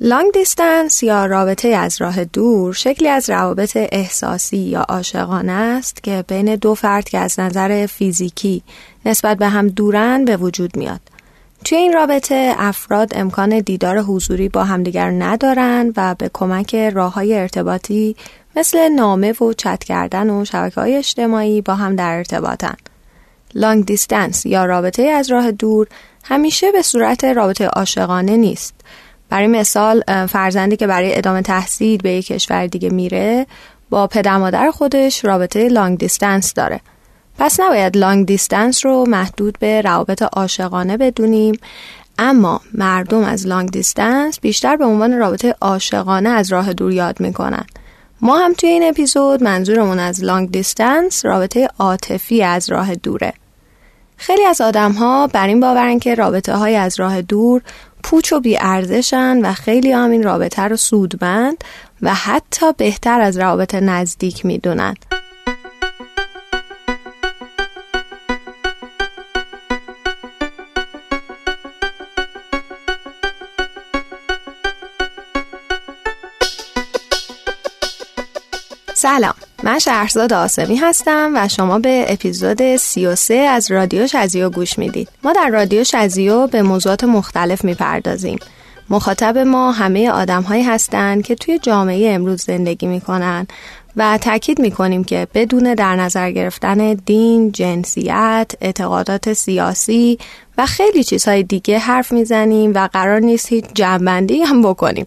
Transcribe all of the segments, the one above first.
لانگ دیستنس یا رابطه از راه دور شکلی از روابط احساسی یا عاشقانه است که بین دو فرد که از نظر فیزیکی نسبت به هم دورن به وجود میاد. توی این رابطه افراد امکان دیدار حضوری با همدیگر ندارن و به کمک راه های ارتباطی مثل نامه و چت کردن و شبکه های اجتماعی با هم در ارتباطن. لانگ دیستنس یا رابطه از راه دور همیشه به صورت رابطه عاشقانه نیست. برای مثال فرزندی که برای ادامه تحصیل به یک کشور دیگه میره با پدر مادر خودش رابطه long distance داره. پس نباید long distance رو محدود به روابط عاشقانه بدونیم اما مردم از long distance بیشتر به عنوان رابطه عاشقانه از راه دور یاد می‌کنن ما هم توی این اپیزود منظورمون از long distance رابطه عاطفی از راه دوره خیلی از آدم ها بر این باورن که رابطه های از راه دور پوچ و بیارزشن و خیلی هم این رابطه رو سودمند و حتی بهتر از روابط نزدیک می‌دونن. سلام. من شهرزاد آسمی هستم و شما به اپیزود 33 از رادیو شزیو گوش می‌دید. ما در رادیو شزیو به موضوعات مختلف می‌پردازیم. مخاطب ما همه آدم هایی هستند که توی جامعه امروز زندگی می‌کنن و تاکید می‌کنیم که بدون در نظر گرفتن دین، جنسیت، اعتقادات سیاسی و خیلی چیزهای دیگه حرف می‌زنیم و قرار نیست هیچ جنبندی هم بکنیم.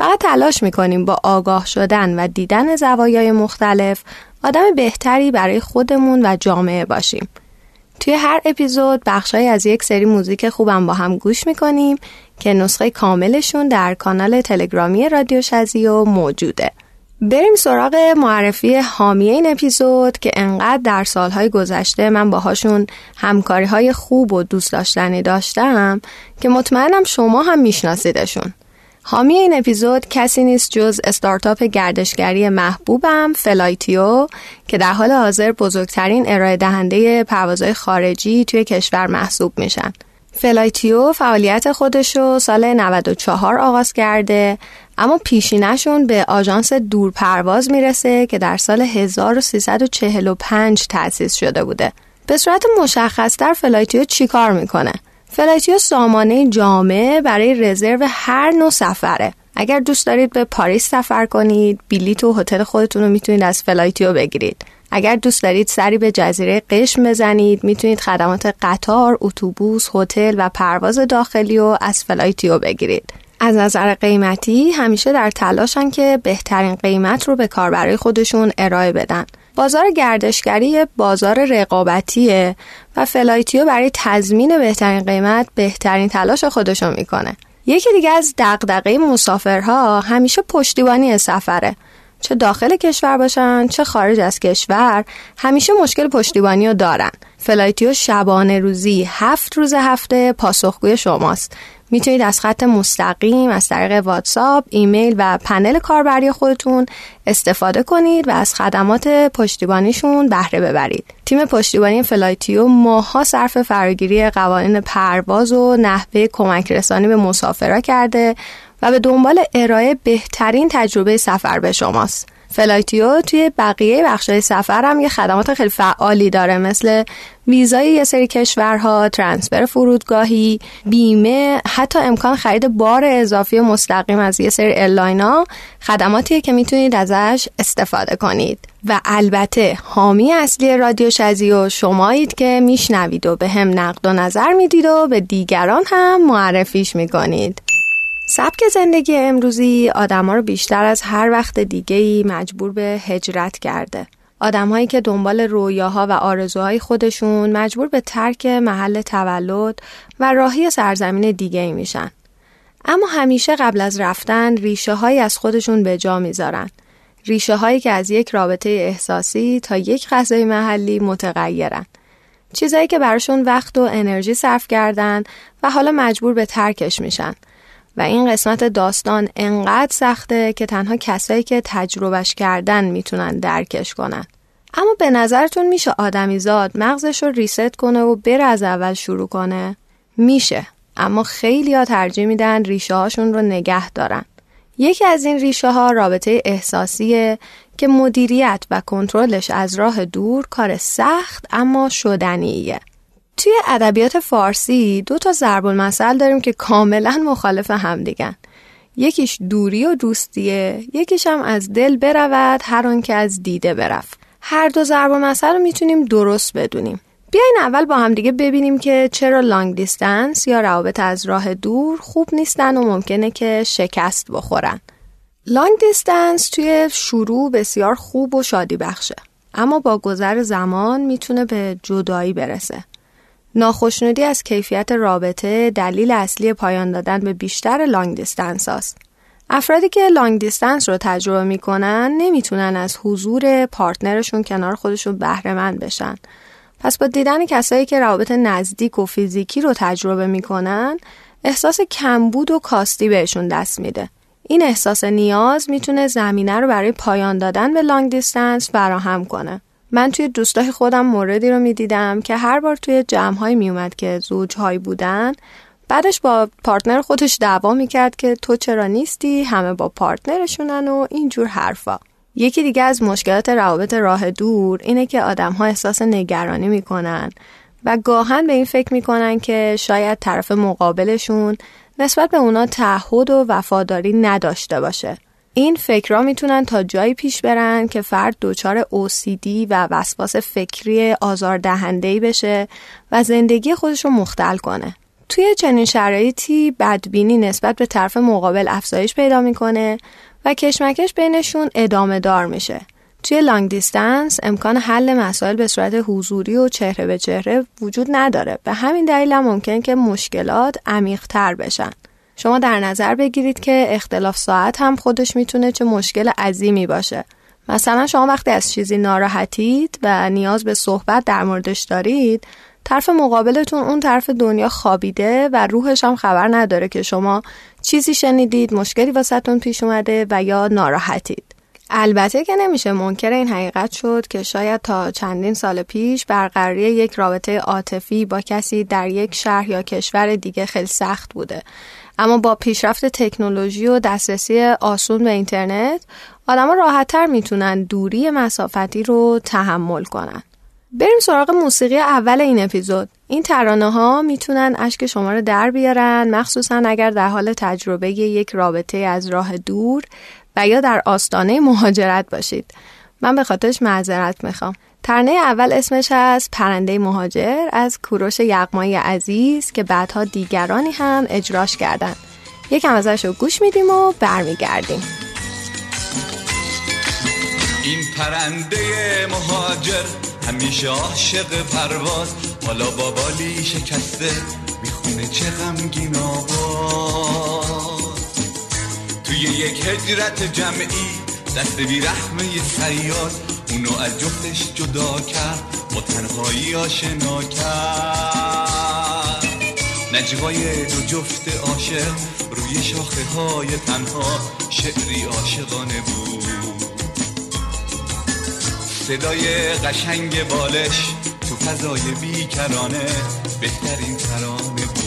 فقط تلاش می‌کنیم با آگاه شدن و دیدن زوایای مختلف آدم بهتری برای خودمون و جامعه باشیم. توی هر اپیزود بخشهایی از یک سری موزیک خوبم با هم گوش می‌کنیم که نسخه کاملشون در کانال تلگرامی رادیو شزیو موجوده. بریم سراغ معرفی حامی این اپیزود که انقدر در سالهای گذشته من باهاشون همکاری های خوب و دوست داشتنی داشتم که مطمئنم شما هم میشناسیدشون. حامی این اپیزود کسی نیست جز استارتاپ گردشگری محبوبم فلایتیو که در حال حاضر بزرگترین ارائه دهنده پروازهای خارجی توی کشور محسوب میشن. فلایتیو فعالیت خودشو سال 94 آغاز کرده اما پیشینشون به آژانس دورپرواز می‌رسه که در سال 1345 تأسیس شده بوده. به صورت مشخصتر فلایتیو چیکار می‌کنه؟ فلایتیو سامانه جامع برای رزرو هر نوع سفره اگر دوست دارید به پاریس سفر کنید بلیط و هتل خودتون رو می‌تونید از فلایتیو بگیرید اگر دوست دارید سری به جزیره قشم بزنید می‌تونید خدمات قطار، اتوبوس، هتل و پرواز داخلی رو از فلایتیو بگیرید. از نظر قیمتی همیشه در تلاشن که بهترین قیمت رو به کاربرای خودشون ارائه بدن. بازار گردشگری بازار رقابتیه و فلایتیو برای تضمین بهترین قیمت بهترین تلاش خودشو می‌کنه. یکی دیگه از دغدغه مسافرها همیشه پشتیبانی سفره. چه داخل کشور باشن چه خارج از کشور همیشه مشکل پشتیبانی رو دارن فلایتیو شبانه روزی هفت روز هفته پاسخگوی شماست می‌تونید از خط مستقیم از طریق واتساپ، ایمیل و پنل کاربری خودتون استفاده کنید و از خدمات پشتیبانیشون بهره ببرید. تیم پشتیبانی فلایتیو ماها صرف فراگیری قوانین پرواز و نحوه کمک رسانی به مسافرا کرده و به دنبال ارائه بهترین تجربه سفر به شماست. فلایتیو توی بقیه بخشای سفر هم یه خدمات خیلی فعالی داره مثل ویزای یه سری کشورها، transfer فرودگاهی، بیمه، حتی امکان خرید بار اضافی مستقیم از یه سری airline ا خدماتیه که می‌تونید ازش استفاده کنید. و البته حامی اصلی رادیو شزیو شمایید که میشنوید و به هم نقد و نظر می‌دید و به دیگران هم معرفیش می‌کنید. سبک زندگی امروزی آدما رو بیشتر از هر وقت دیگه ای مجبور به هجرت کرده. آدمهایی که دنبال رویاها و آرزوهای خودشون مجبور به ترک محل تولد و راهی سرزمین دیگه ای میشن. اما همیشه قبل از رفتن ریشه هایی از خودشون به جا می‌ذارن. ریشه هایی که از یک رابطه احساسی تا یک غذای محلی متغیرن. چیزایی که براشون وقت و انرژی صرف کردن و حالا مجبور به ترکش میشن. و این قسمت داستان انقدر سخته که تنها کسایی که تجربهش کردن می‌تونن درکش کنن. اما به نظرتون میشه آدمیزاد مغزش رو ریست کنه و بره از اول شروع کنه؟ میشه. اما خیلی ها ترجیح میدن ریشه هاشون رو نگه دارن. یکی از این ریشه ها رابطه احساسیه که مدیریت و کنترلش از راه دور کار سخت اما شدنیه. توی ادبیات فارسی دو تا ضرب المثل داریم که کاملا مخالف همدیگن. یکیش دوری و دوستیه، یکیش هم از دل برود هر که از دیده برفت. هر دو ضرب المثل رو می‌تونیم درست بدونیم. بیاین اول با هم دیگه ببینیم که چرا long distance یا روابط از راه دور خوب نیستن و ممکنه که شکست بخورن. long distance توی شروع بسیار خوب و شادی بخشه اما با گذر زمان می‌تونه به جدایی برسه. ناخشنودی از کیفیت رابطه دلیل اصلی پایان دادن به بیشتر long distance هست. افرادی که long distance رو تجربه می‌کنن نمی‌تونن از حضور partner شون کنار خودشون بهره بشن پس با دیدن کسایی که روابط نزدیک و فیزیکی رو تجربه می‌کنن احساس کمبود و کاستی بهشون دست میده. این احساس نیاز می‌تونه زمینه رو برای پایان دادن به لانگ دیستنس فراهم کنه. من توی دوستای خودم موردی رو می‌دیدم که هر بار توی جمعهایی میومد که زوجهایی بودن بعدش با پارتنر خودش دعوا می‌کرد که تو چرا نیستی همه با پارتنرشونن و اینجور حرفا یکی دیگه از مشکلات روابط راه دور اینه که آدم ها احساس نگرانی می‌کنن و گاهن به این فکر می‌کنن که شاید طرف مقابلشون نسبت به اونا تعهد و وفاداری نداشته باشه. این فکرها می‌تونن تا جایی پیش برن که فرد دچار OCD و وسواس فکری آزاردهندهی بشه و زندگی خودش رو مختل کنه. توی چنین شرایطی بدبینی نسبت به طرف مقابل افزایش پیدا می‌کنه و کشمکش بینشون ادامه دار میشه. توی لانگ دیستنس امکان حل مسائل به صورت حضوری و چهره به چهره وجود نداره. به همین دلیل هم ممکن که مشکلات عمیق‌تر بشن. شما در نظر بگیرید که اختلاف ساعت هم خودش می‌تونه چه مشکل عظیمی باشه. مثلا شما وقتی از چیزی ناراحتید و نیاز به صحبت در موردش دارید طرف مقابلتون اون طرف دنیا خوابیده و روحش هم خبر نداره که شما چیزی شنیدید مشکلی واسهتون پیش اومده و یا ناراحتید البته که نمیشه منکر این حقیقت شد که شاید تا چندین سال پیش برقراری یک رابطه عاطفی با کسی در یک شهر یا کشور دیگه خیلی سخت بوده اما با پیشرفت تکنولوژی و دسترسی آسون به اینترنت آدما راحتتر می‌تونن دوری مسافتی رو تحمل کنن. بریم سراغ موسیقی اول این اپیزود. این ترانه ها می‌تونن اشک شما رو در بیارن مخصوصا اگر در حال تجربه یک رابطه از راه دور و یا در آستانه مهاجرت باشید. من به خاطرش معذرت می‌خوام. ترانه اول اسمش از پرنده مهاجر از کوروش یغمایی عزیز که بعدها دیگرانی هم اجراش کردن. یکم ازش رو گوش میدیم و برمیگردیم. این پرنده مهاجر همیشه عاشق پرواز. حالا با بالی شکسته می‌خونه چه غمگین آواز. توی یک هجرت جمعی دست بی رحمه سیاد اونو از جفتش جدا کرد با تنهایی آشنا کرد. نجوای دو جفت عاشق روی شاخه های تنها شعری عاشقانه بود. صدای قشنگ بالش تو فضای بیکرانه بهترین ترانه بود.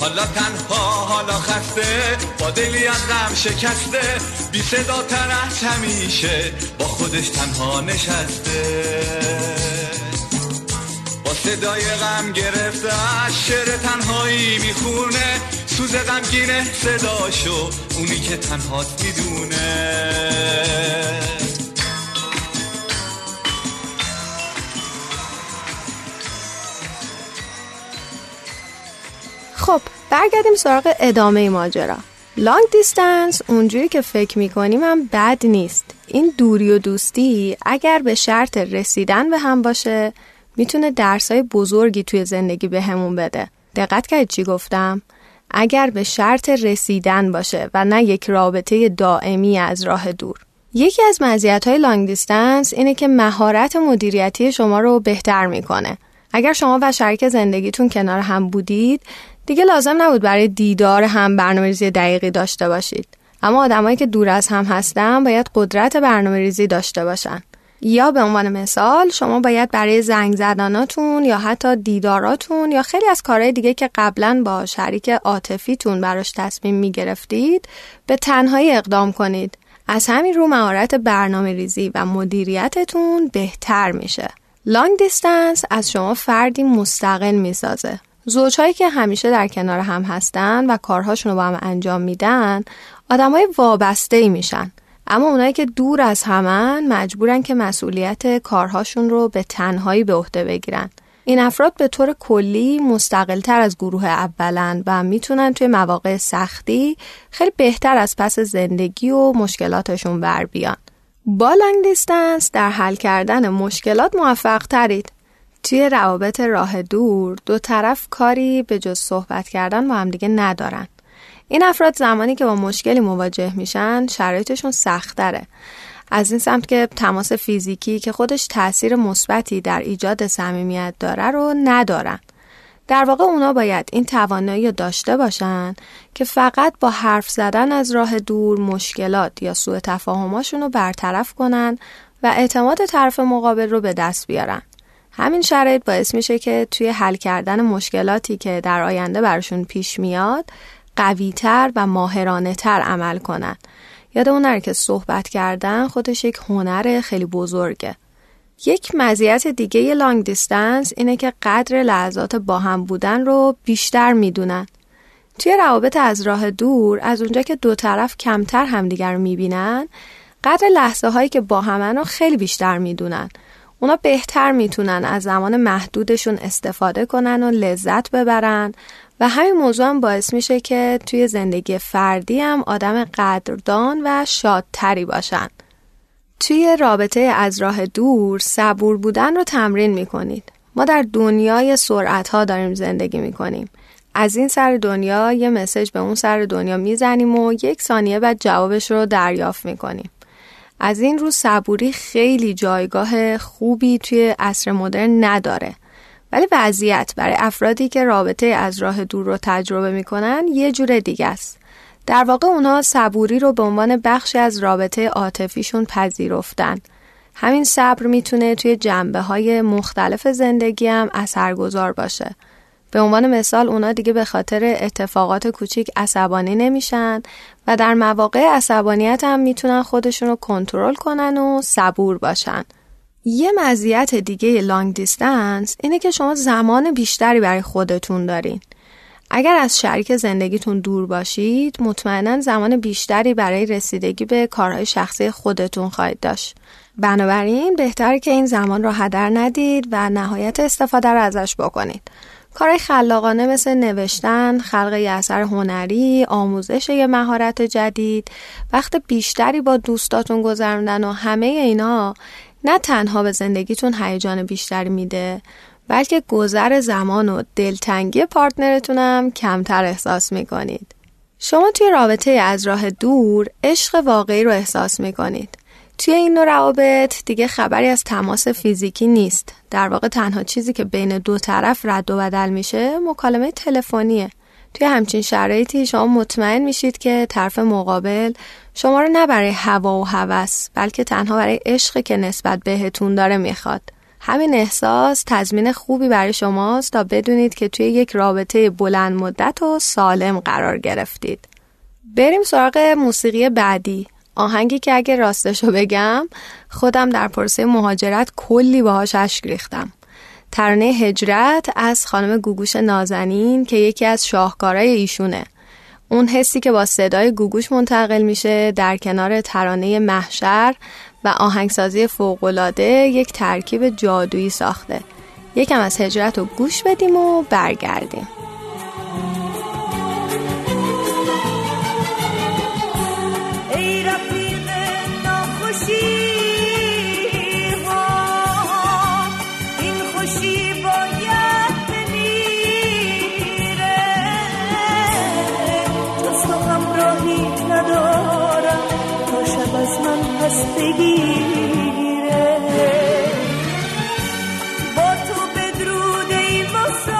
حالا تنها حالا خسته. با دلی از غم شکسته. بی صدا تر از همیشه. با خودش تنها نشسته. با صدای غم گرفته شعر تنهایی می‌خونه. سوز غمگینه صداشو. اونی که تنهاست می‌دونه. خب برگردیم سراغ ادامه ماجرا. لانگ دیستنس اونجوری که فکر می‌کنیم هم بد نیست. این دوری و دوستی اگر به شرط رسیدن به هم باشه می‌تونه درسای بزرگی توی زندگی به همون بده. دقت کردید چی گفتم؟ اگر به شرط رسیدن باشه و نه یک رابطه دائمی از راه دور. یکی از مزیت های لانگ دیستنس اینه که مهارت مدیریتی شما رو بهتر می‌کنه. اگر شما و شریک زندگیتون کنار هم بودید دیگه لازم نبود برای دیدار هم برنامه ریزی دقیقی داشته باشید اما آدمایی که دور از هم هستن باید قدرت برنامه ریزی داشته باشن یا به عنوان مثال شما باید برای زنگ زدناتون یا حتی دیداراتون یا خیلی از کارهای دیگه که قبلا با شریک عاطفیتون براش تصمیم می گرفتید به تنهایی اقدام کنید. از همین رو مهارت برنامه ریزی و مدیریتتون بهتر میشه. لانگ دیستنس از شما فردی مستقل می‌سازه. زوجهایی که همیشه در کنار هم هستن و کارهاشون رو با هم انجام میدن آدمای وابسته ای میشن اما اونایی که دور از همن مجبورن که مسئولیت کارهاشون رو به تنهایی به عهده بگیرن این افراد به طور کلی مستقلتر از گروه اولن و می‌تونن توی مواقع سختی خیلی بهتر از پس زندگی و مشکلاتشون بر بیان. با لنگ دیستنس در حل کردن مشکلات موفق ترید. توی روابط راه دور دو طرف کاری به جز صحبت کردن با همدیگه ندارن. این افراد زمانی که با مشکلی مواجه میشن شرایطشون سختره. از این سمت که تماس فیزیکی که خودش تاثیر مثبتی در ایجاد صمیمیت داره رو ندارن. در واقع اونا باید این توانایی رو داشته باشن که فقط با حرف زدن از راه دور مشکلات یا سوء تفاهماشون رو برطرف کنن و اعتماد طرف مقابل رو به دست بیارن. همین شرایط باعث میشه که توی حل کردن مشکلاتی که در آینده براشون پیش میاد قویتر و ماهرانه تر عمل کنن. یادمون نره که صحبت کردن خودش یک هنر خیلی بزرگه. یک مزیت دیگه ی لانگ دیستنس اینه که قدر لحظات با هم بودن رو بیشتر می‌دونن. توی روابط از راه دور از اونجا که دو طرف کمتر همدیگر رو می‌بینن قدر لحظه هایی که با همن رو خیلی بیشتر می‌دونن. اونا بهتر می‌تونن از زمان محدودشون استفاده کنن و لذت ببرن و همین موضوع هم باعث میشه که توی زندگی فردی هم آدم قدردان و شادتری باشن. توی رابطه از راه دور صبور بودن رو تمرین می‌کنید. ما در دنیای سرعت ها داریم زندگی می‌کنیم. از این سر دنیا یه مسج به اون سر دنیا می‌زنیم و یک ثانیه بعد جوابش رو دریافت می‌کنیم. از این رو صبوری خیلی جایگاه خوبی توی عصر مدرن نداره. ولی وضعیت برای افرادی که رابطه از راه دور رو تجربه می‌کنن یه جور دیگه است. در واقع اونا صبوری رو به عنوان بخشی از رابطه عاطفیشون پذیرفتن. همین صبر می‌تونه توی جنبه های مختلف زندگی هم اثرگذار باشه. به عنوان مثال اونا دیگه به خاطر اتفاقات کوچیک عصبانی نمیشن و در مواقع عصبانیت هم می‌تونن خودشون رو کنترل کنن و صبور باشن. یه مزیت دیگه لانگ دیستنس اینه که شما زمان بیشتری برای خودتون دارین. اگر از شریک زندگیتون دور باشید مطمئنا زمان بیشتری برای رسیدگی به کارهای شخصی خودتون خواهید داشت. بنابراین بهتره که این زمان رو هدر ندید و نهایت استفاده رو ازش بکنید. کارهای خلاقانه مثل نوشتن، خلق یه اثر هنری، آموزش یه مهارت جدید، وقت بیشتری با دوستاتون گذروندن و همه اینا نه تنها به زندگیتون هیجان بیشتری میده بلکه گذر زمان و دلتنگی پارتنرتونم کمتر احساس می‌کنید. شما توی رابطه از راه دور عشق واقعی رو احساس می‌کنید. توی این نوع روابط دیگه خبری از تماس فیزیکی نیست. در واقع تنها چیزی که بین دو طرف رد و بدل میشه مکالمه تلفنیه. توی همچین شرایطی شما مطمئن میشید که طرف مقابل شما رو نه برای هوا و هوس بلکه تنها برای عشق که نسبت بهتون داره می‌خواد. همین احساس تضمین خوبی برای شماست تا بدونید که توی یک رابطه بلند مدت و سالم قرار گرفتید. بریم سراغ موسیقی بعدی. آهنگی که اگه راستشو بگم خودم در پرسه مهاجرت کلی باهاش اشک ریختم. ترانه هجرت از خانم گوگوش نازنین که یکی از شاهکارهای ایشونه. اون حسی که با صدای گوگوش منتقل میشه در کنار ترانه محشر و آهنگسازی فوقالعاده یک ترکیب جادویی ساخته. یکم از هجرت رو گوش بدیم و برگردیم. دست بگیره با تو بدرود ای مسافر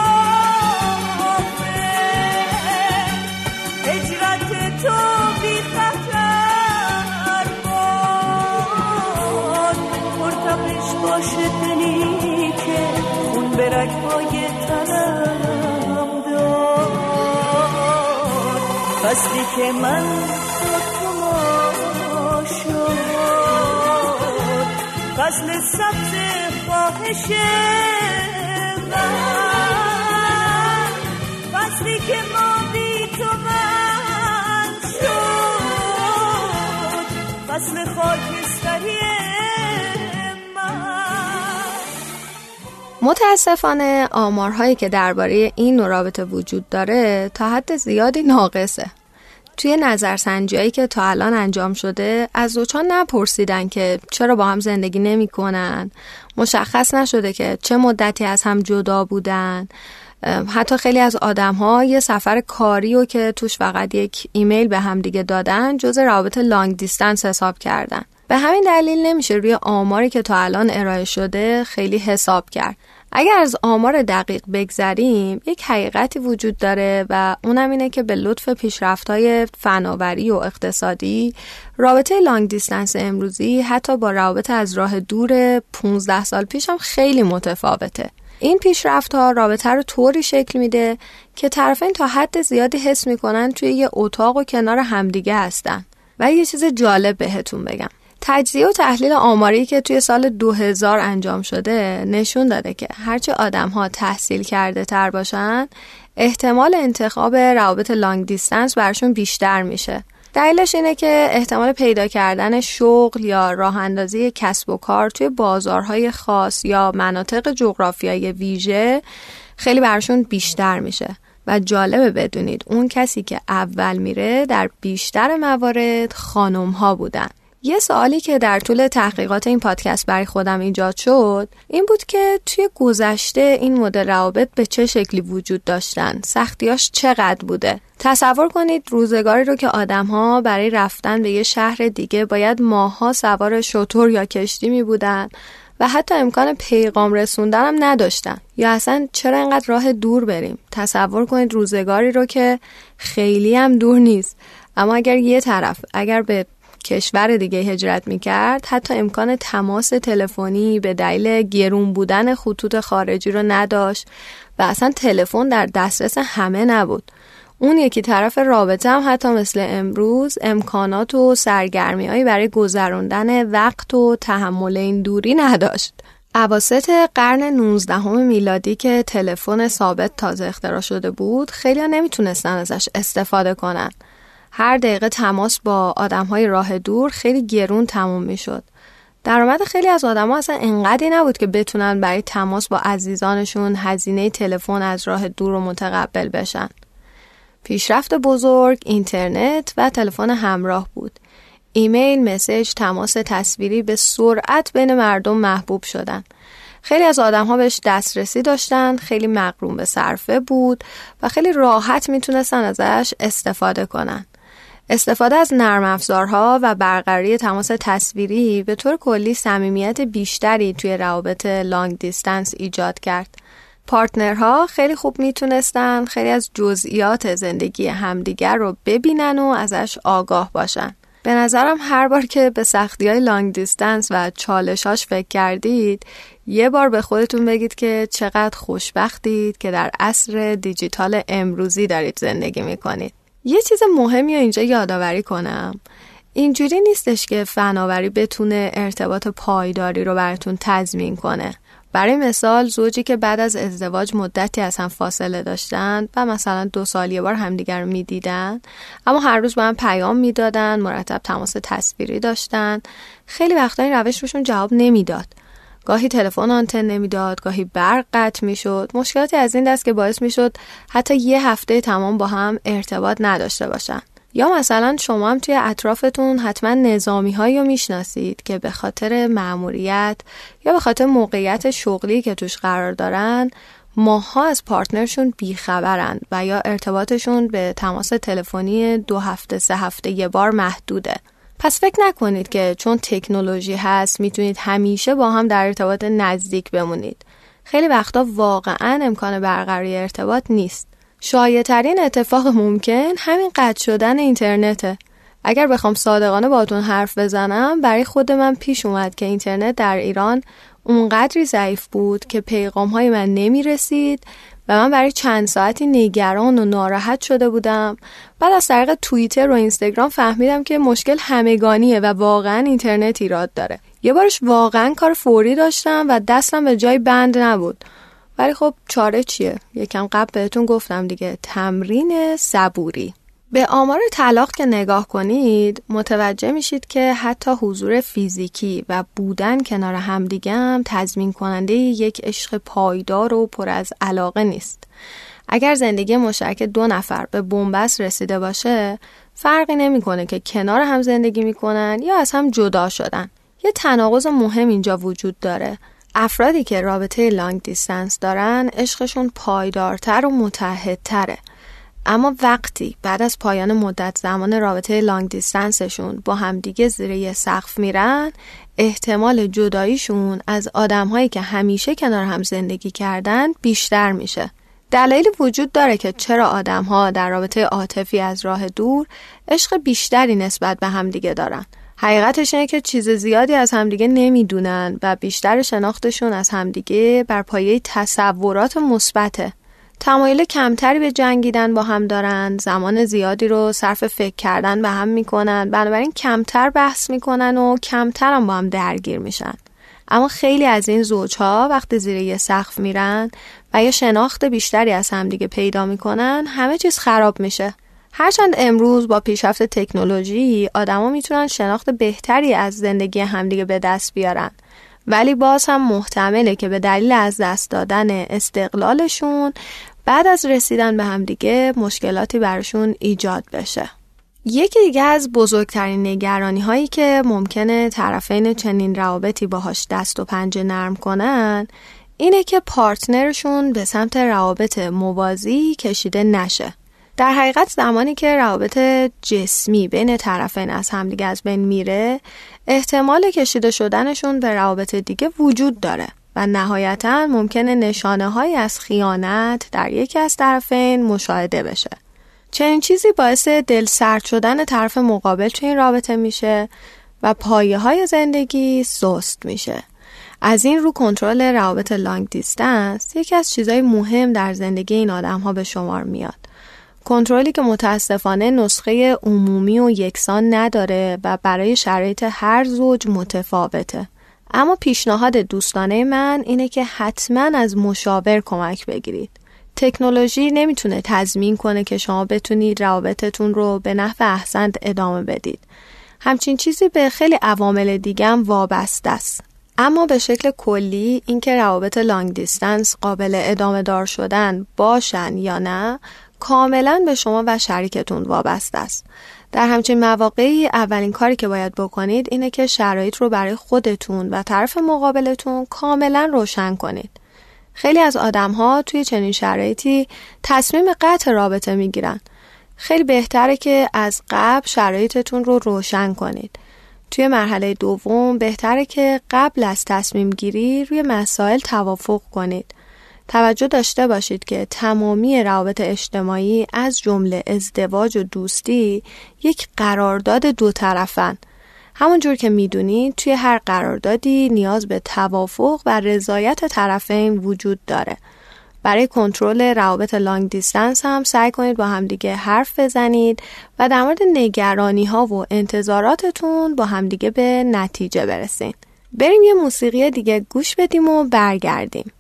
هجرت تو بی خطر باد. پرتبش باشه دلی که خون به رگهای تنم داد. فصلی که من فصل سبز خواهش من. فصلی که ما بی تو من شد. فصل خاکستری متاسفانه آمارهایی که درباره این نوع رابطه وجود داره تا حد زیادی ناقصه. توی نظرسنجیایی که تا الان انجام شده از زوجان نپرسیدن که چرا با هم زندگی نمی‌کنن. مشخص نشده که چه مدتی از هم جدا بودن. حتی خیلی از آدم ها یه سفر کاری و که توش فقط یک ایمیل به هم دیگه دادن جز رابط لانگ دیستنس حساب کردن. به همین دلیل نمیشه روی آماری که تا الان ارائه شده خیلی حساب کرد. اگر از آمار دقیق بگذریم یک حقیقتی وجود داره و اونم اینه که به لطف پیشرفت های فناوری و اقتصادی رابطه لانگ دیستنس امروزی حتی با رابطه از راه دور 15 سال پیش هم خیلی متفاوته. این پیشرفت ها رابطه رو طوری شکل میده که طرفین تا حد زیادی حس می‌کنن توی یه اتاق و کنار همدیگه هستن. و یه چیز جالب بهتون بگم. تجزیه و تحلیل آماری که توی سال 2000 انجام شده نشون داده که هرچه آدم ها تحصیل کرده تر باشن احتمال انتخاب روابط لانگ دیستنس برشون بیشتر میشه. دلیلش اینه که احتمال پیدا کردن شغل یا راه اندازی کسب و کار توی بازارهای خاص یا مناطق جغرافیایی ویژه خیلی برشون بیشتر میشه. و جالبه بدونید اون کسی که اول میره در بیشتر موارد خانم ها بودن. یه سوالی که در طول تحقیقات این پادکست برای خودم ایجاد شد این بود که توی گذشته این مدل روابط به چه شکلی وجود داشتن؟ سختیاش چقدر بوده؟ تصور کنید روزگاری رو که آدمها برای رفتن به یه شهر دیگه باید ماها سوار شطور یا کشتی می بودن و حتی امکان پیغام رسوندن هم نداشتن. یا اصلا چرا اینقدر راه دور بریم؟ تصور کنید روزگاری رو که خیلی هم دور نیست. اما اگر یه طرف اگر به کشور دیگه هجرت می‌کرد حتی امکان تماس تلفنی به دلیل گرون بودن خطوط خارجی رو نداشت و اصلا تلفن در دسترس همه نبود اون یکی طرف رابطه هم حتی مثل امروز امکانات و سرگرمی برای گذراندن وقت و تحمل این دوری نداشت. عواست قرن 19 میلادی که تلفن ثابت تازه اختراع شده بود خیلی نمی‌تونستن ازش استفاده کنن. هر دقیقه تماس با آدم های راه دور خیلی گرون تموم می شد. درآمد خیلی از آدما اصلا انقدری نبود که بتونن برای تماس با عزیزانشون هزینه تلفن از راه دور رو متقبل بشن. پیشرفت بزرگ اینترنت و تلفن همراه بود. ایمیل، مسج، تماس تصویری به سرعت بین مردم محبوب شدن. خیلی از آدم ها بهش دسترسی داشتن خیلی مقروم به صرفه بود و خیلی راحت می‌تونستن ازش استفاده کنن استفاده از نرم افزارها و برقراری تماس تصویری به طور کلی صمیمیت بیشتری توی روابط لانگ دیستنس ایجاد کرد. پارتنرها خیلی خوب می‌تونستن خیلی از جزئیات زندگی همدیگر رو ببینن و ازش آگاه باشن. به نظرم هر بار که به سختی های لانگ دیستنس و چالشاش فکر کردید یه بار به خودتون بگید که چقدر خوشبختید که در عصر دیجیتال امروزی دارید زندگی می‌کنید. یه چیز مهمی اینجا یادآوری کنم. اینجوری نیستش که فناوری بتونه ارتباط پایداری رو براتون تضمین کنه. برای مثال زوجی که بعد از ازدواج مدتی از هم فاصله داشتند و مثلا دو سال یه بار همدیگر رو می‌دیدن اما هر روز با هم پیام می‌دادن مرتب تماس تصویری داشتن. خیلی وقتا این روش روشون جواب نمی‌داد. گاهی تلفن آنتن نمی‌داد گاهی برق قطع می‌شد. مشکلاتی از این دست که باعث می‌شد حتی یه هفته تمام با هم ارتباط نداشته باشن. یا مثلا شما هم توی اطرافتون حتما نظامی هایی رو می‌شناسید که به خاطر معموریت یا به خاطر موقعیت شغلی که توش قرار دارن ماها از پارتنرشون بیخبرند و یا ارتباطشون به تماس تلفنی دو هفته سه هفته یه بار محدوده. پس فکر نکنید که چون تکنولوژی هست می‌تونید همیشه با هم در ارتباط نزدیک بمونید. خیلی وقتا واقعا امکان برقراری ارتباط نیست. شایع ترین اتفاق ممکن همین قطع شدن اینترنته. اگر بخوام صادقانه باتون حرف بزنم برای خود من پیش اومد که اینترنت در ایران اونقدری ضعیف بود که پیغام های من نمی رسید و من برای چند ساعتی نگران و ناراحت شده بودم. بعد از طریق توییتر و اینستاگرام فهمیدم که مشکل همگانیه و واقعا اینترنت ایراد داره. یه بارش واقعا کار فوری داشتم و دستم به جای بند نبود. ولی خب چاره چیه؟ یکم قبل بهتون گفتم دیگه. تمرین صبوری. به آمار طلاق که نگاه کنید متوجه میشید که حتی حضور فیزیکی و بودن کنار همدیگه هم تضمین کننده یک عشق پایدار و پر از علاقه نیست. اگر زندگی مشترک دو نفر به بنبست رسیده باشه فرقی نمی‌کنه که کنار هم زندگی می‌کنن یا از هم جدا شدن. یه تناقض مهم اینجا وجود داره. افرادی که رابطه لانگ دیستنس دارن عشقشون پایدارتر و متحدتره. اما وقتی بعد از پایان مدت زمان رابطه لانگ دیستنسشون با همدیگه زیر یه سقف میرن احتمال جداییشون از آدمهایی که همیشه کنار هم زندگی کردن بیشتر میشه. دلایلی وجود داره که چرا آدمها در رابطه عاطفی از راه دور عشق بیشتری نسبت به همدیگه دارن. حقیقتش اینه که چیز زیادی از همدیگه نمی‌دونن و بیشتر شناختشون از همدیگه بر پایه تصورات مثبته. تمایل کمتری به جنگیدن با هم دارن زمان زیادی رو صرف فکر کردن به هم می‌کنن بنابراین کمتر بحث می‌کنن و کمتر هم با هم درگیر میشن. اما خیلی از این زوجها وقتی زیر یه سقف میرن و یا شناخت بیشتری از همدیگه پیدا می‌کنن همه چیز خراب میشه. هرچند امروز با پیشرفت تکنولوژی آدما می‌تونن شناخت بهتری از زندگی همدیگه به دست بیارن. ولی باز هم محتمله که به دلیل از دست دادن استقلالشون بعد از رسیدن به همدیگه مشکلاتی براشون ایجاد بشه. یکی دیگه از بزرگترین نگرانی هایی که ممکنه طرفین چنین روابطی باهاش دست و پنجه نرم کنن اینه که پارتنرشون به سمت روابط موازی کشیده نشه. در حقیقت زمانی که روابط جسمی بین طرفین از همدیگه از بین میره احتمال کشیده شدنشون به روابط دیگه وجود داره. و نهایتا ممکنه نشانه های از خیانت در یکی از طرفین مشاهده بشه. چنین چیزی باعث دل سرد شدن طرف مقابل تو این رابطه میشه و پایه های زندگی سست میشه. از این رو کنترل روابط لانگ دیستنس یکی از چیزهای مهم در زندگی این آدم ها به شمار میاد. کنترلی که متاسفانه نسخه عمومی و یکسان نداره و برای شرایط هر زوج متفاوته. اما پیشنهاد دوستانه من اینه که حتما از مشاور کمک بگیرید. تکنولوژی نمی‌تونه تضمین کنه که شما بتونید روابطتون رو به نحو احسن ادامه بدید. همچین چیزی به خیلی عوامل دیگه هم وابسته است. اما به شکل کلی اینکه روابط لانگ دیستنس قابل ادامه دار شدن باشن یا نه کاملا به شما و شریکتون وابسته است. در همچین مواقعی اولین کاری که باید بکنید اینه که شرایط رو برای خودتون و طرف مقابلتون کاملا روشن کنید. خیلی از آدم ها توی چنین شرایطی تصمیم قطع رابطه می‌گیرن. خیلی بهتره که از قبل شرایطتون رو روشن کنید. توی مرحله دوم بهتره که قبل از تصمیم گیری روی مسائل توافق کنید. توجه داشته باشید که تمامی روابط اجتماعی از جمله ازدواج و دوستی یک قرارداد دو طرفن. همونجور که می‌دونید توی هر قراردادی نیاز به توافق و رضایت طرفین وجود داره. برای کنترل روابط لانگ دیستنس هم سعی کنید با همدیگه حرف بزنید و در مورد نگرانی ها و انتظاراتتون با همدیگه به نتیجه برسید. بریم یه موسیقی دیگه گوش بدیم و برگردیم.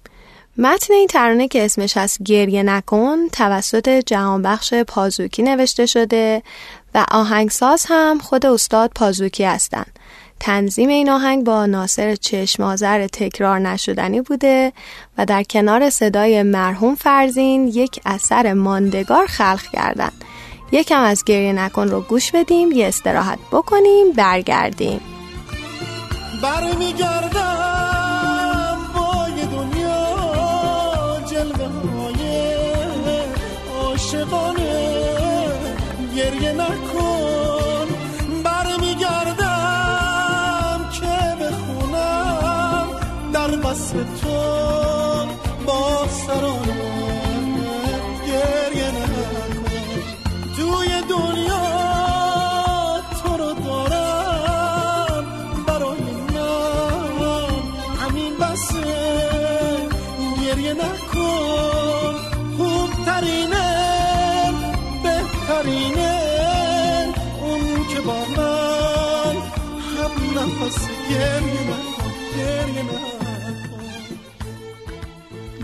متن این ترانه که اسمش هست گریه نکن توسط جهانبخش پازوکی نوشته شده و آهنگساز هم خود استاد پازوکی هستند. تنظیم این آهنگ با ناصر چشمازر تکرار نشدنی بوده و در کنار صدای مرحوم فرزین یک اثر ماندگار خلق کردن. یکم از گریه نکن رو گوش بدیم یه استراحت بکنیم برگردیم. برمیگردم. گریه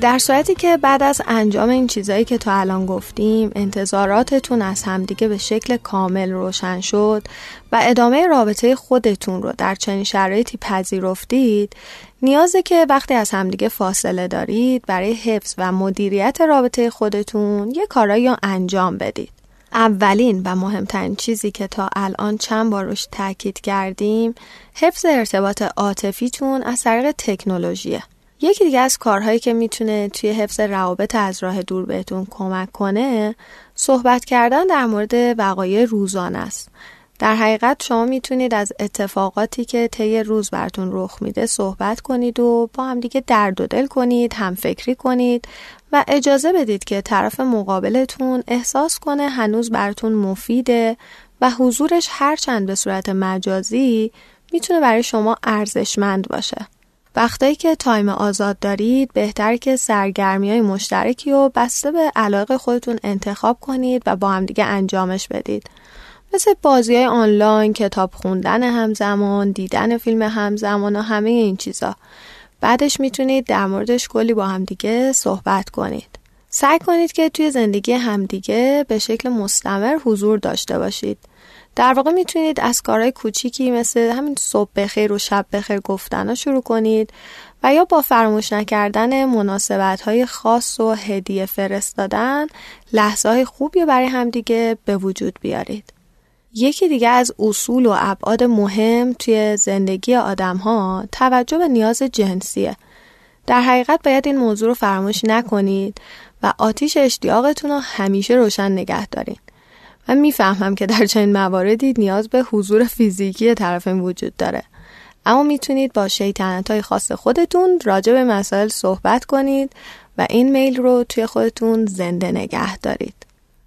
در صورتی که بعد از انجام این چیزایی که تا الان گفتیم انتظاراتتون از همدیگه به شکل کامل روشن شد و ادامه رابطه خودتون رو در چنین شرایطی پذیرفتید نیازه که وقتی از همدیگه فاصله دارید برای حفظ و مدیریت رابطه خودتون یه کارایی رو انجام بدید. اولین و مهمترین چیزی که تا الان چند بار روش تاکید کردیم حفظ ارتباط عاطفیتون از طریق تکنولوژیه. یکی دیگه از کارهایی که می‌تونه توی حفظ روابط از راه دور بهتون کمک کنه صحبت کردن در مورد وقایع روزانه است. در حقیقت شما می‌تونید از اتفاقاتی که طی روز براتون رخ میده صحبت کنید و با هم دیگه درد و دل کنید هم فکری کنید و اجازه بدید که طرف مقابلتون احساس کنه هنوز براتون مفیده و حضورش هرچند به صورت مجازی می‌تونه برای شما ارزشمند باشه. وقتایی که تایم آزاد دارید بهتر که سرگرمی های مشترکی و بسته به علاقه خودتون انتخاب کنید و با هم دیگه انجامش بدید. مثل بازی های آنلاین، کتاب خوندن همزمان، دیدن فیلم همزمان و همه این چیزا. بعدش می‌تونید در موردش کلی با همدیگه صحبت کنید. سعی کنید که توی زندگی همدیگه به شکل مستمر حضور داشته باشید. در واقع می‌تونید از کارهای کوچیکی مثل همین صبح بخیر و شب بخیر گفتن شروع کنید و یا با فراموش نکردن مناسبت های خاص و هدیه فرستادن لحظه های خوبی برای همدیگه به وجود بیارید. یکی دیگه از اصول و ابعاد مهم توی زندگی آدم ها توجه به نیاز جنسیه. در حقیقت باید این موضوع رو فراموش نکنید و آتیش اشتیاقتون رو همیشه روشن نگه دارین. من می‌فهمم که در چنین مواردی نیاز به حضور فیزیکی طرفین وجود داره. اما می‌تونید با شیطنت های خاص خودتون راجع به مسائل صحبت کنید و این میل رو توی خودتون زنده نگه دارید.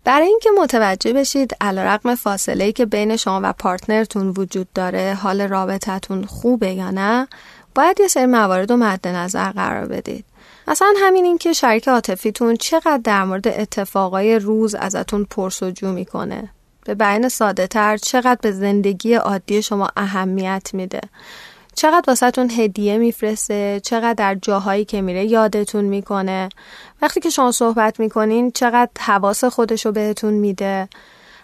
برای اینکه متوجه بشید علیرغم فاصله که بین شما و پارتنرتون وجود داره حال رابطتون خوبه یا نه باید یه سری موارد رو مد نظر قرار بدید. اصلا همین این که شریک عاطفیتون چقدر در مورد اتفاقای روز ازتون پرسجو می‌کنه. به بیان ساده تر چقدر به زندگی عادی شما اهمیت میده. چقدر واسهتون هدیه میفرسته چقدر در جاهایی که میره یادتون می‌کنه. وقتی که شما صحبت می‌کنین چقدر حواس خودشو بهتون میده.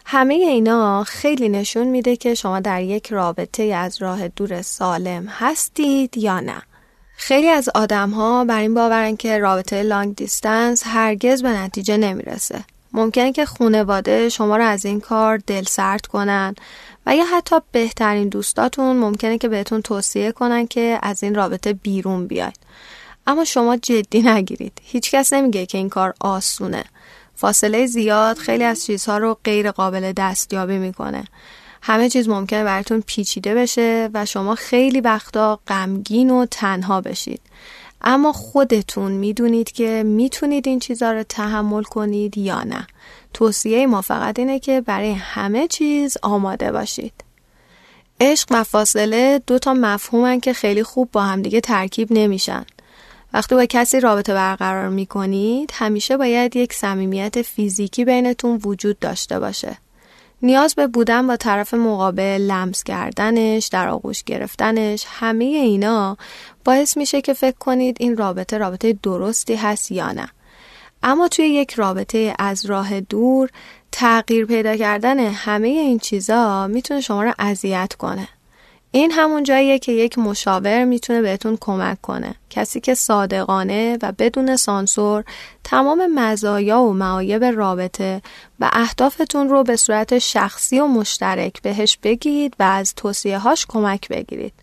همه اینا خیلی نشون میده که شما در یک رابطه از راه دور سالم هستید یا نه. خیلی از آدم ها بر این باورن که رابطه لانگ دیستنس هرگز به نتیجه نمی‌رسه. ممکنه که خونواده شما رو از این کار دل سرد کنن و یا حتی بهترین دوستاتون ممکنه که بهتون توصیه کنن که از این رابطه بیرون بیاید. اما شما جدی نگیرید. هیچکس نمیگه که این کار آسونه. فاصله زیاد خیلی از چیزها رو غیر قابل دستیابی می‌کنه. همه چیز ممکنه براتون پیچیده بشه و شما خیلی وقتا غمگین و تنها بشید. اما خودتون می‌دونید که می‌تونید این چیزها رو تحمل کنید یا نه. توصیه ما فقط اینه که برای همه چیز آماده باشید. عشق و فاصله دو تا مفهومن که خیلی خوب با همدیگه ترکیب نمیشن. وقتی با کسی رابطه برقرار می‌کنید همیشه باید یک صمیمیت فیزیکی بینتون وجود داشته باشه. نیاز به بودن با طرف مقابل لمس کردنش در آغوش گرفتنش همه اینا باعث میشه که فکر کنید این رابطه رابطه درستی هست یا نه. اما توی یک رابطه از راه دور تغییر پیدا کردن همه این چیزا می‌تونه شما رو اذیت کنه. این همون جاییه که یک مشاور می‌تونه بهتون کمک کنه. کسی که صادقانه و بدون سانسور تمام مزایا و معایب رابطه و اهدافتون رو به صورت شخصی و مشترک بهش بگید و از توصیه هاش کمک بگیرید.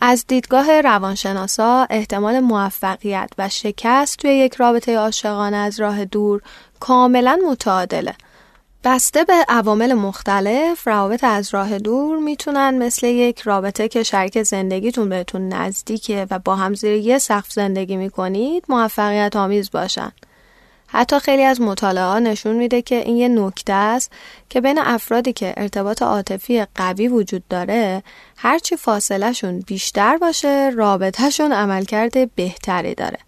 از دیدگاه روانشناسا احتمال موفقیت و شکست توی یک رابطه عاشقانه از راه دور کاملا متعادله. بسته به عوامل مختلف روابط از راه دور می‌تونن مثل یک رابطه که شریک زندگیتون بهتون نزدیکه و با هم زیر یه سقف زندگی می‌کنید موفقیت آمیز باشن. حتی خیلی از مطالعه نشون میده که این یه نکته است که بین افرادی که ارتباط عاطفی قوی وجود داره هرچی فاصلهشون بیشتر باشه رابطهشون عملکرد بهتری داره.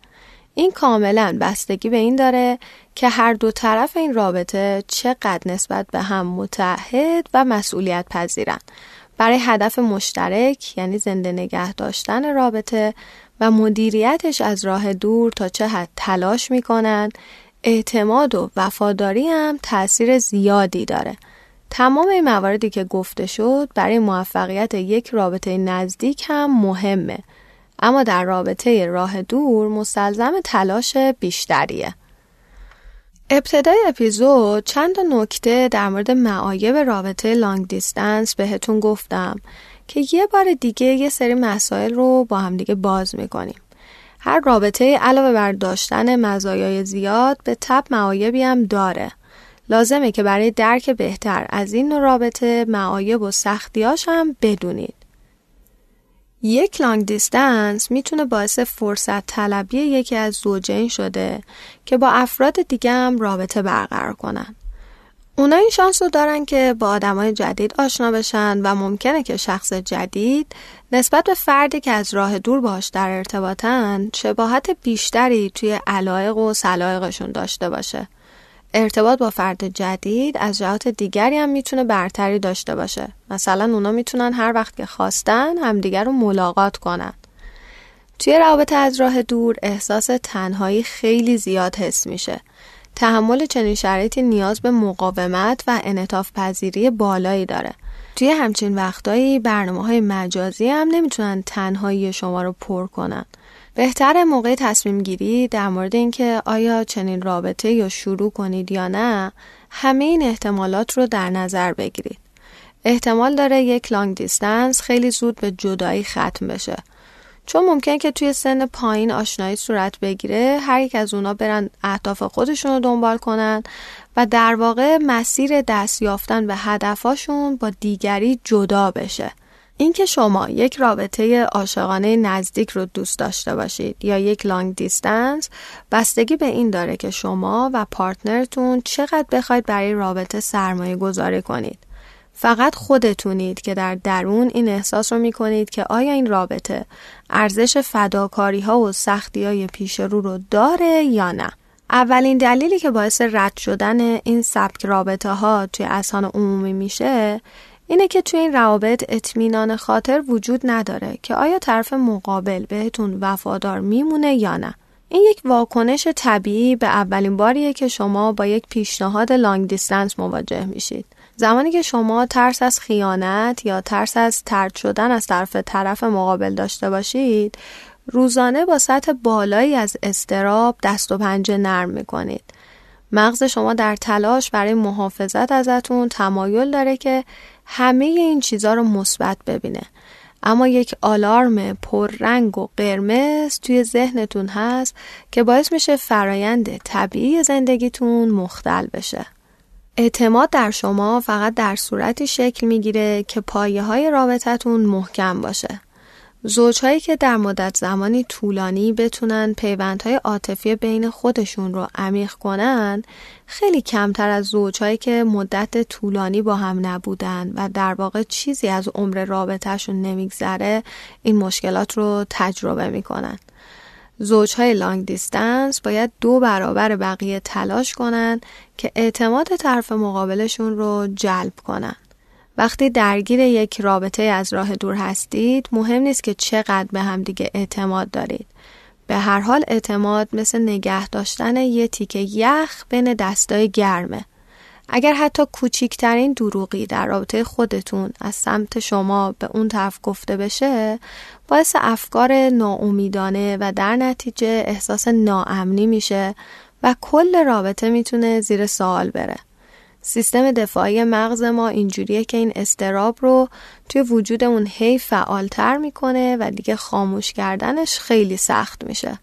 این کاملا بستگی به این داره که هر دو طرف این رابطه چقدر نسبت به هم متحد و مسئولیت پذیرن برای هدف مشترک یعنی زنده نگه داشتن رابطه و مدیریتش از راه دور تا چه حد تلاش می‌کنن اعتماد و وفاداری هم تاثیر زیادی داره. تمام این مواردی که گفته شد برای موفقیت یک رابطه نزدیک هم مهمه. اما در رابطه راه دور مستلزم تلاش بیشتریه. ابتدای اپیزود چند نکته در مورد معایب رابطه لانگ دیستنس بهتون گفتم که یه بار دیگه یه سری مسائل رو با هم دیگه باز می‌کنیم. هر رابطه علاوه بر داشتن مزایای زیاد به تب معایبی هم داره. لازمه که برای درک بهتر از این رابطه معایب و سختیاش هم بدونید. یک لانگ دیستنس می‌تونه باعث فرصت طلبی یکی از زوجین شده که با افراد دیگه هم رابطه برقرار کنن. اونا این شانس رو دارن که با آدمای جدید آشنا بشن و ممکنه که شخص جدید نسبت به فردی که از راه دور باش در ارتباطن شباهت بیشتری توی علایق و سلایقشون داشته باشه. ارتباط با فرد جدید از جهات دیگری هم می‌تونه برتری داشته باشه. مثلا اونا می‌تونن هر وقت که خواستن همدیگر رو ملاقات کنن. توی رابطه از راه دور احساس تنهایی خیلی زیاد حس میشه. تحمل چنین شرایطی نیاز به مقاومت و انعطاف پذیری بالایی داره. توی همچین وقتایی برنامه های مجازی هم نمی‌تونن تنهایی شما رو پر کنن. بهتر موقع تصمیم گیری در مورد اینکه آیا چنین رابطه یا شروع کنید یا نه همه این احتمالات رو در نظر بگیرید. احتمال داره یک لانگ دیستنس خیلی زود به جدایی ختم بشه. چون ممکن که توی سن پایین آشنایی صورت بگیره هر یک از اونا برن اهداف خودشون رو دنبال کنن و در واقع مسیر دست یافتن به هدفاشون با دیگری جدا بشه. اینکه شما یک رابطه عاشقانه نزدیک رو دوست داشته باشید یا یک لانگ دیستنس بستگی به این داره که شما و پارتنرتون چقدر بخواید برای رابطه سرمایه گذاری کنید. فقط خودتونید که در درون این احساس رو می‌کنید که آیا این رابطه ارزش فداکاری ها و سختی های پیش رو رو داره یا نه. اولین دلیلی که باعث رد شدن این سبک رابطه ها توی اذهان عمومی میشه اینه که توی این روابط اطمینان خاطر وجود نداره که آیا طرف مقابل بهتون وفادار میمونه یا نه. این یک واکنش طبیعی به اولین باریه که شما با یک پیشنهاد لانگ دیستنس مواجه میشید. زمانی که شما ترس از خیانت یا ترس از ترد شدن از طرف طرف مقابل داشته باشید روزانه با سطح بالایی از استراب دست و پنجه نرم می‌کنید مغز شما در تلاش برای محافظت ازتون تمایل داره که همه این چیزها رو مثبت ببینه اما یک آلارم پررنگ و قرمز توی ذهنتون هست که باعث میشه فرایند طبیعی زندگیتون مختل بشه اعتماد در شما فقط در صورتی شکل می‌گیره که پایه های رابطتون محکم باشه. زوجهایی که در مدت زمانی طولانی بتونن پیوندهای عاطفی بین خودشون رو عمیق کنن خیلی کمتر از زوجهایی که مدت طولانی با هم نبودن و در واقع چیزی از عمر رابطهشون نمیگذره این مشکلات رو تجربه می‌کنن. زوجهای لانگ دیستنس باید دو برابر بقیه تلاش کنند که اعتماد طرف مقابلشون رو جلب کنن. وقتی درگیر یک رابطه از راه دور هستید مهم نیست که چقدر به همدیگه اعتماد دارید. به هر حال اعتماد مثل نگه داشتن یه تیکه یخ بین دستای گرمه. اگر حتی کوچیکترین دروغی در رابطه خودتون از سمت شما به اون طرف گفته بشه باعث افکار ناامیدانه و در نتیجه احساس ناامنی میشه و کل رابطه می‌تونه زیر سوال بره. سیستم دفاعی مغز ما اینجوریه که این استراب رو توی وجودمون هی فعالتر می‌کنه و دیگه خاموش کردنش خیلی سخت میشه.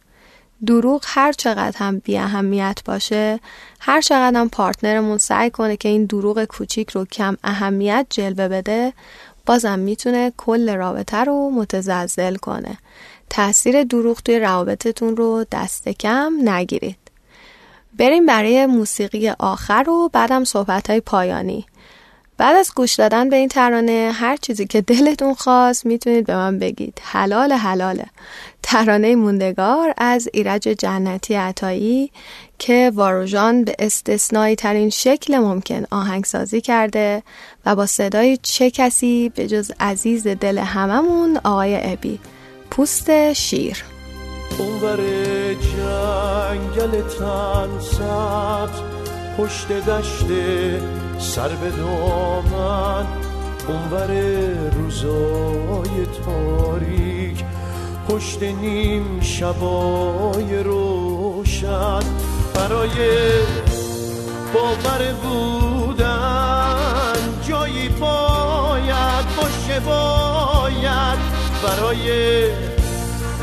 دروغ هر چقدر هم بی اهمیت باشه هر چقدر هم پارتنرمون سعی کنه که این دروغ کوچیک رو کم اهمیت جلوه بده بازم می‌تونه کل رابطه رو متزلزل کنه تاثیر دروغ توی روابطتون رو دست کم نگیرید بریم برای موسیقی آخر و بعدم صحبت های پایانی. بعد از گوش دادن به این ترانه هر چیزی که دلتون خواست می‌تونید به من بگید. حلال حلاله ترانه موندگار از ایرج جنتی عطایی که واروژان به استثنایی ترین شکل ممکن آهنگسازی کرده و با صدای چه کسی به جز عزیز دل هممون آقای ابی. پوست شیر. اونور جنگل تن سبز پشت دشت سر به دامن. اونور روزای تاریک پشت نیم شبای روشن. برای باور بودن جایی باید باشه باید. برای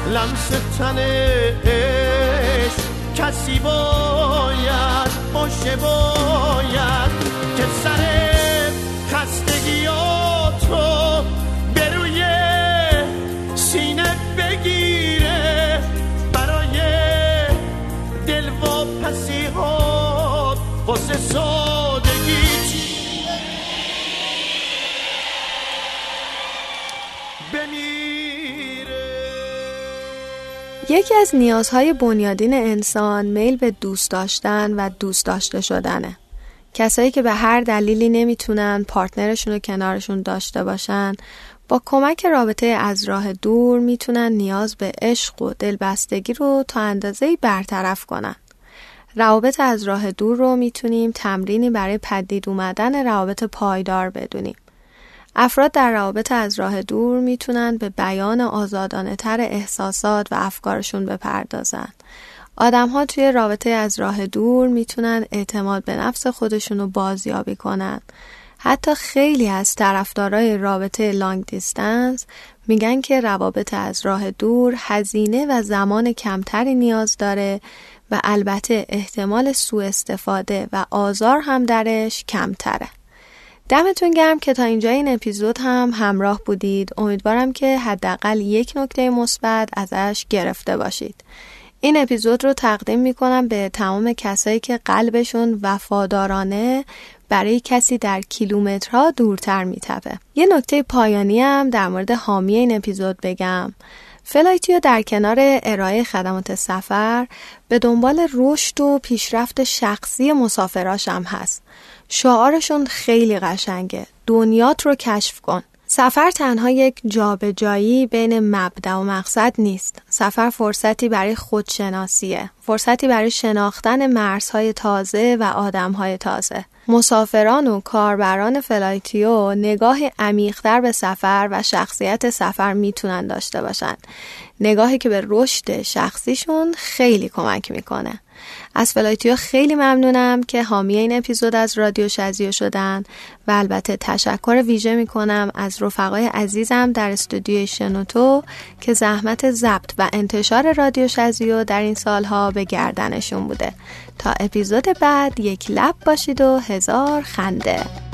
لمس تن عشق کسی باید باشه باید که سر خستگیاتو به روی سینه بگیره. برای دل و پسی ها واسه یکی از نیازهای بنیادین انسان میل به دوست داشتن و دوست داشته شدنه. کسایی که به هر دلیلی نمی‌تونن پارتنرشون رو کنارشون داشته باشن با کمک رابطه از راه دور می‌تونن نیاز به عشق و دلبستگی رو تا اندازه‌ای برطرف کنن. روابط از راه دور رو می‌تونیم تمرینی برای پدید اومدن روابط پایدار بدونیم. افراد در روابط از راه دور می‌تونن به بیان آزادانه تر احساسات و افکارشون بپردازن. آدم ها توی رابطه از راه دور می‌تونن اعتماد به نفس خودشون رو بازیابی کنن. حتی خیلی از طرفدارای رابطه لانگ دیستنس میگن که روابط از راه دور هزینه و زمان کمتری نیاز داره و البته احتمال سوء استفاده و آزار هم درش کمتره. دمتون گرم که تا اینجا این اپیزود هم همراه بودید. امیدوارم که حداقل یک نکته مثبت ازش گرفته باشید. این اپیزود رو تقدیم می‌کنم به تمام کسایی که قلبشون وفادارانه برای کسی در کیلومترها دورتر میتپه. یه نکته پایانی هم در مورد حامی این اپیزود بگم. فلایتیو در کنار ارائه خدمات سفر به دنبال رشد و پیشرفت شخصی مسافراش هم هست. شعارشون خیلی قشنگه. دنیات رو کشف کن. سفر تنها یک جابجایی بین مبدا و مقصد نیست. سفر فرصتی برای خودشناسیه. فرصتی برای شناختن مرزهای تازه و آدمهای تازه. مسافران و کاربران فلایتیو نگاه عمیقتر به سفر و شخصیت سفر می‌تونن داشته باشن. نگاهی که به رشد شخصیشون خیلی کمک می‌کنه. از فلایتیو خیلی ممنونم که حامی این اپیزود از رادیو شزیو شدن و البته تشکر ویژه می‌کنم از رفقای عزیزم در استودیوی شنوتو که زحمت ضبط و انتشار رادیو شزیو در این سالها به گردنشون بوده. تا اپیزود بعد یک لب باشید و هزار خنده.